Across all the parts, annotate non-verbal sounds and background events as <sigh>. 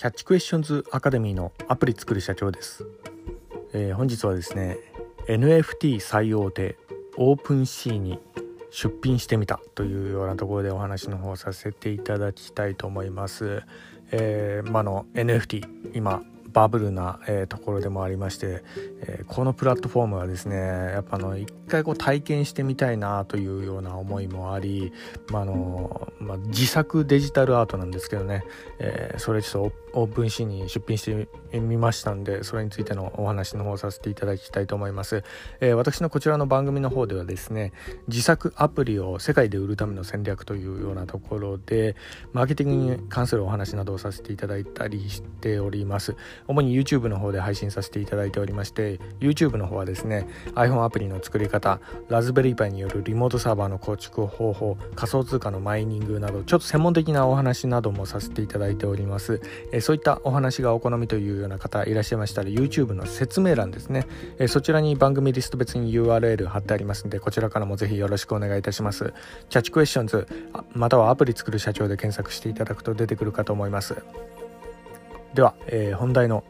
キャッチクエスチョンズアカデミーのアプリ作る社長です、えー、本日はですね NFT 最大手オープンシーに出品してみたというようなところでお話の方させていただきたいと思います、えー、まあの NFT 今バブルな、えー、ところでもありまして、えー、このプラットフォームはですねやっぱあの一回こう体験してみたいなというような思いもあり、まあのまあ、自作デジタルアートなんですけどね、えー、それちょっとオープンシーンに出品してみましたんでそれについてのお話の方させていただきたいと思います、え、私のこちらの番組の方ではですね自作アプリを世界で売るための戦略というようなところでマーケティングに関するお話などをさせていただいたりしております。主に YouTube の方で配信させていただいておりまして YouTube の方はですね iPhone アプリの作り方ラズベリーパイによるリモートサーバーの構築方法仮想通貨のマイニングなどちょっと専門的なお話などもさせていただいております、えそういったお話がお好みというような方いらっしゃいましたら YouTube の説明欄ですね、えそちらに番組リスト別に URL 貼ってありますのでこちらからもぜひよろしくお願いいたします。キャッチクエスチョンズまたはアプリ作る社長で検索していただくと出てくるかと思います。では、えー、本題の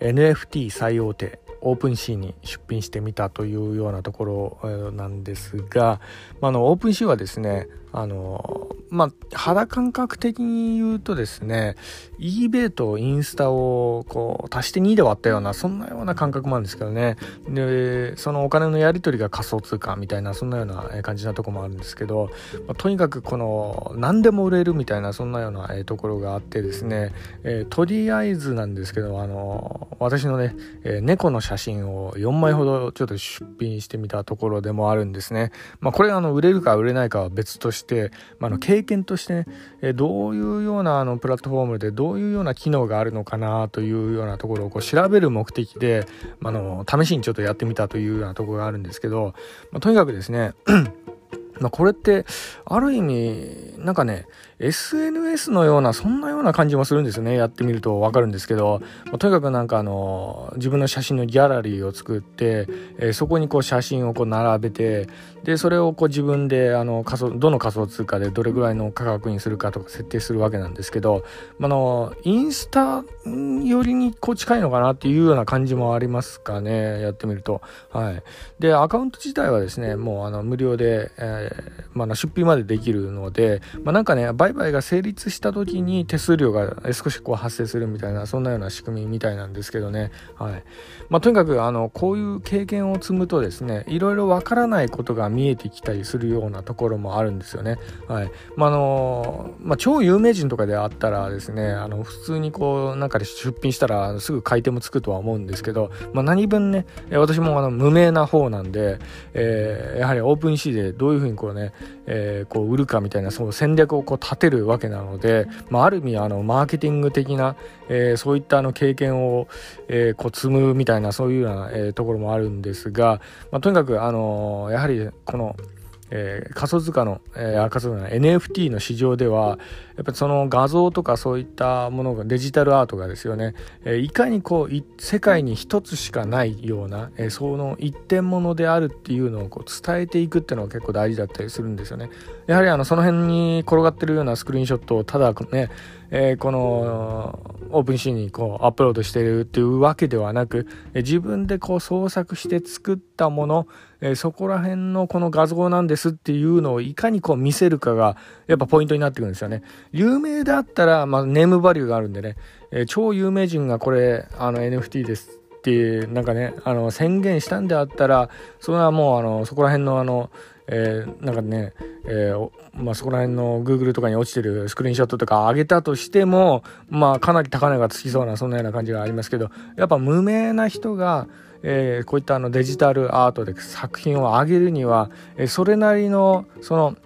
NFT 最大手 OpenSea に出品してみたというようなところなんですが、まあ、の OpenSea はですねあのまあ肌感覚的に言うとですね eBay とインスタをこう足して2で割ったようなそんなような感覚もあるんですけどね。でそのお金のやり取りが仮想通貨みたいなそんなような感じなとこもあるんですけど、まあ、とにかくこの何でも売れるみたいなそんなようなところがあってですね、えー、とりあえずなんですけどあの私のね、えー、猫の写真を4枚ほどちょっと出品してみたところでもあるんですね、まあ、これあの売れるか売れないかは別として、まあ、の経験としてね、えどういうようなあのプラットフォームでどういうような機能があるのかなというようなところをこう調べる目的で、まあの試しにちょっとやってみたというようなところがあるんですけど、まあ、とにかくですねまあこれってある意味なんかね SNS のようなそんなような感じもするんですよね。やってみると分かるんですけど、まあ、とにかくなんかあの自分の写真のギャラリーを作って、えー、そこにこう写真をこう並べてでそれをこう自分であの仮想どの仮想通貨でどれぐらいの価格にするかとか設定するわけなんですけど、まあのインスタよりにこう近いのかなっていうような感じもありますかね。やってみると。はい。でアカウント自体はですねもうあの無料で、えーまあ、出品までできるので、まあ、なんかね売買が成立した時に手数料が少しこう発生するみたいなそんなような仕組みみたいなんですけどね、はい。まあ、とにかくあのこういう経験を積むとですねいろいろわからないことが見えてきたりするようなところもあるんですよね、はい。まあのまあ、超有名人とかであったらですねあの普通にこうなんかで出品したらすぐ買い手もつくとは思うんですけど、まあ、何分ね私もあの無名な方なんで、えー、やはりオープンシーでどういうふうにこうね、えー、こう売るかみたいなその戦略をこう立てるわけなので、まあ、ある意味あのマーケティング的な、えー、そういったあの経験を、えー、こう積むみたいなそういうような、えー、ところもあるんですが、まあ、とにかくあのやはりこのえー、仮想通貨の、えー、仮想通貨の NFT の市場ではやっぱりその画像とかそういったものがデジタルアートがですよね、えー、いかにこう世界に一つしかないような、えー、その一点物であるっていうのをこう伝えていくっていうのが結構大事だったりするんですよね。やはりあのその辺に転がってるようなスクリーンショットをただね、えー、このオープンシーンにこうアップロードしてるっていうわけではなく、え自分でこう創作して作ったもの、えそこら辺のこの画像なんですっていうのをいかにこう見せるかがやっぱポイントになってくるんですよね。有名であったら、まあ、ネームバリューがあるんでね、え、超有名人がこれあの NFT ですってなんかねあの宣言したんであったらそれはもうあのそこら辺のあのえー、なんかね、えー、まあ、そこら辺の Google とかに落ちてるスクリーンショットとか上げたとしても、まあ、かなり高値がつきそうな、そんなような感じがありますけど、やっぱ無名な人が、えー、こういったあのデジタルアートで作品を上げるには、えそれなりの、その、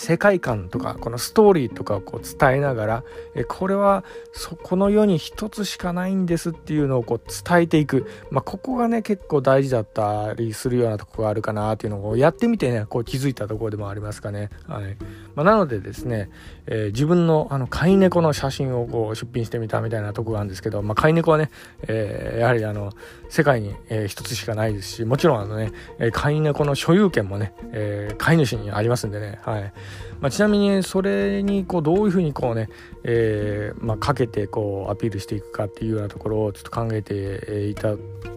世界観とかこのストーリーとかをこう伝えながらえこれはそこの世に一つしかないんですっていうのをこう伝えていく、まあ、ここがね結構大事だったりするようなとこがあるかなっていうのをやってみてねこう気づいたところでもありますかね、はい。まあ、なのでですね、えー、自分のあの飼い猫の写真をこう出品してみたみたいなとこがあるんですけど、まあ、飼い猫はね、えー、やはりあの世界に、え、一つしかないですしもちろんあのね飼い猫の所有権もね、えー、飼い主にありますんでね。はい。まあ、ちなみにそれにこうどういうふうにこうね、えーまあ、かけてこうアピールしていくかっていうようなところをちょっと考えていた、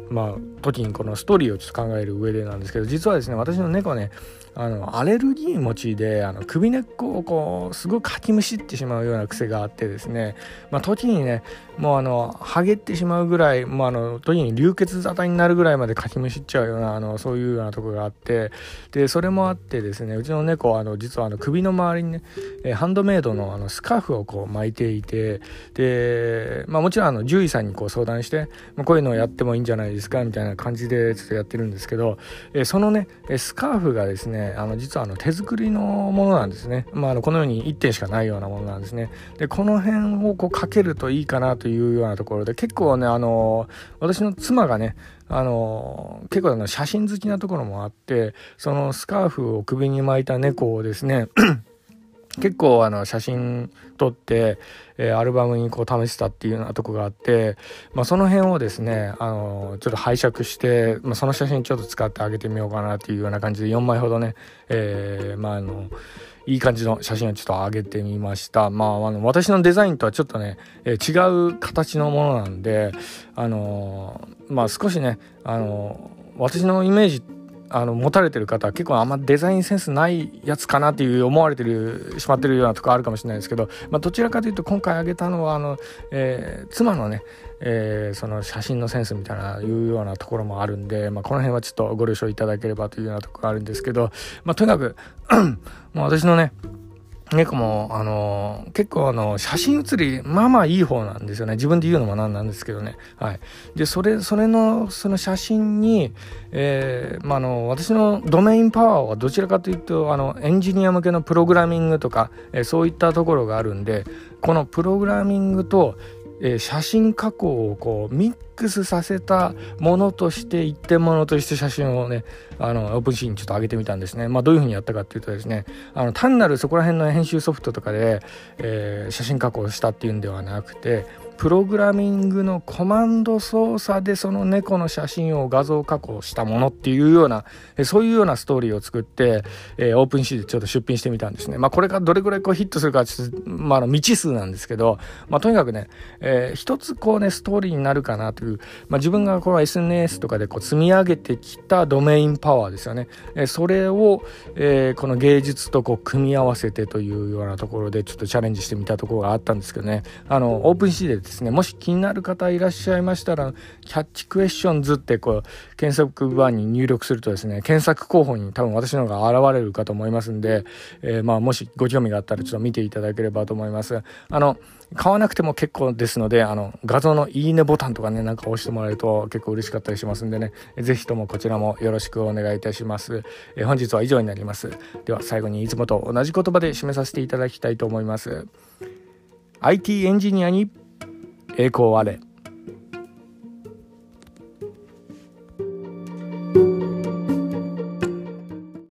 まあ、時にこのストーリーをちょっと考える上でなんですけど実はですね私の猫ねあのアレルギー持ちであの首根っこをこうすごいかきむしってしまうような癖があってですね、まあ、時にねもうあのはげってしまうぐらいもうあの時に流血沙汰になるぐらいまでかきむしっちゃうようなあのそういうようなとこがあって。でそれもあってですねうちの猫はあの実はあの首の周りにね、えハンドメイドのあのスカーフをこう巻いていて。で、まあ、もちろんあの獣医さんにこう相談して、まあ、こういうのをやってもいいんじゃないですかみたいな感じでちょっとやってるんですけど、えそのねスカーフがですねあの実はあの手作りのものなんですね、まあ、あのこのように1点しかないようなものなんですね。でこの辺をこうかけるといいかなというようなところで結構ねあの私の妻がねあの結構あの写真好きなところもあってそのスカーフを首に巻いた猫をですね結構あの写真撮って、えー、アルバムにこう試したっていうようなとこがあって、まあ、その辺をですねあのちょっと拝借して、まあ、その写真ちょっと使ってあげてみようかなっていうような感じで4枚ほどね、えー、まああのいい感じの写真をちょっと上げてみました。まあ、あの、私のデザインとはちょっとね、えー、違う形のものなんで、あのー、まあ少しね、あのー、私のイメージあの持たれてる方は結構あんまデザインセンスないやつかなっていう思われてるしまってるようなとこあるかもしれないですけど、まあ、どちらかというと今回挙げたのはあの、えー、妻のね、えー、その写真のセンスみたいないうようなところもあるんで、まあ、この辺はちょっとご了承いただければというようなとこがあるんですけど、まあ、とにかく <clears throat> もう私のね猫も、あの、結構あの、写真写り、まあまあいい方なんですよね。自分で言うのもなんなんですけどね。はい。で、それ、それの、その写真に、えー、まあ、の、私のドメインパワーはどちらかというと、あの、エンジニア向けのプログラミングとか、えー、そういったところがあるんで、このプログラミングと、えー、写真加工をこうミックスさせたものとして一点ものとして写真をねあのオープンシーンにちょっと上げてみたんですね。まあ、どういうふうにやったかっていうとですねあの単なるそこら辺の編集ソフトとかで、えー、写真加工したっていうんではなくてプログラミングのコマンド操作でその猫の写真を画像加工したものっていうようなそういうようなストーリーを作って、えー、 OpenSea でちょっと出品してみたんですね。まあこれがどれぐらいこうヒットするかちょっと、まあ、の未知数なんですけど、まあとにかくね、えー、一つこうねストーリーになるかなという、まあ自分がこの SNS とかでこう積み上げてきたドメインパワーですよね。えー、それを、え、この芸術とこう組み合わせてというようなところでちょっとチャレンジしてみたところがあったんですけどね、あの、 OpenSea でですね、もし気になる方いらっしゃいましたら、キャッチクエスチョンズってこう、検索バーに入力するとですね、検索候補に多分私の方が現れるかと思いますんで、えー、まあ、もしご興味があったらちょっと見ていただければと思います。あの、買わなくても結構ですので、あの、画像のいいねボタンとかね、なんか押してもらえると結構嬉しかったりしますんでね、ぜひともこちらもよろしくお願いいたします。えー、本日は以上になります。では最後にいつもと同じ言葉で締めさせていただきたいと思います。IT エンジニアに栄光あれ。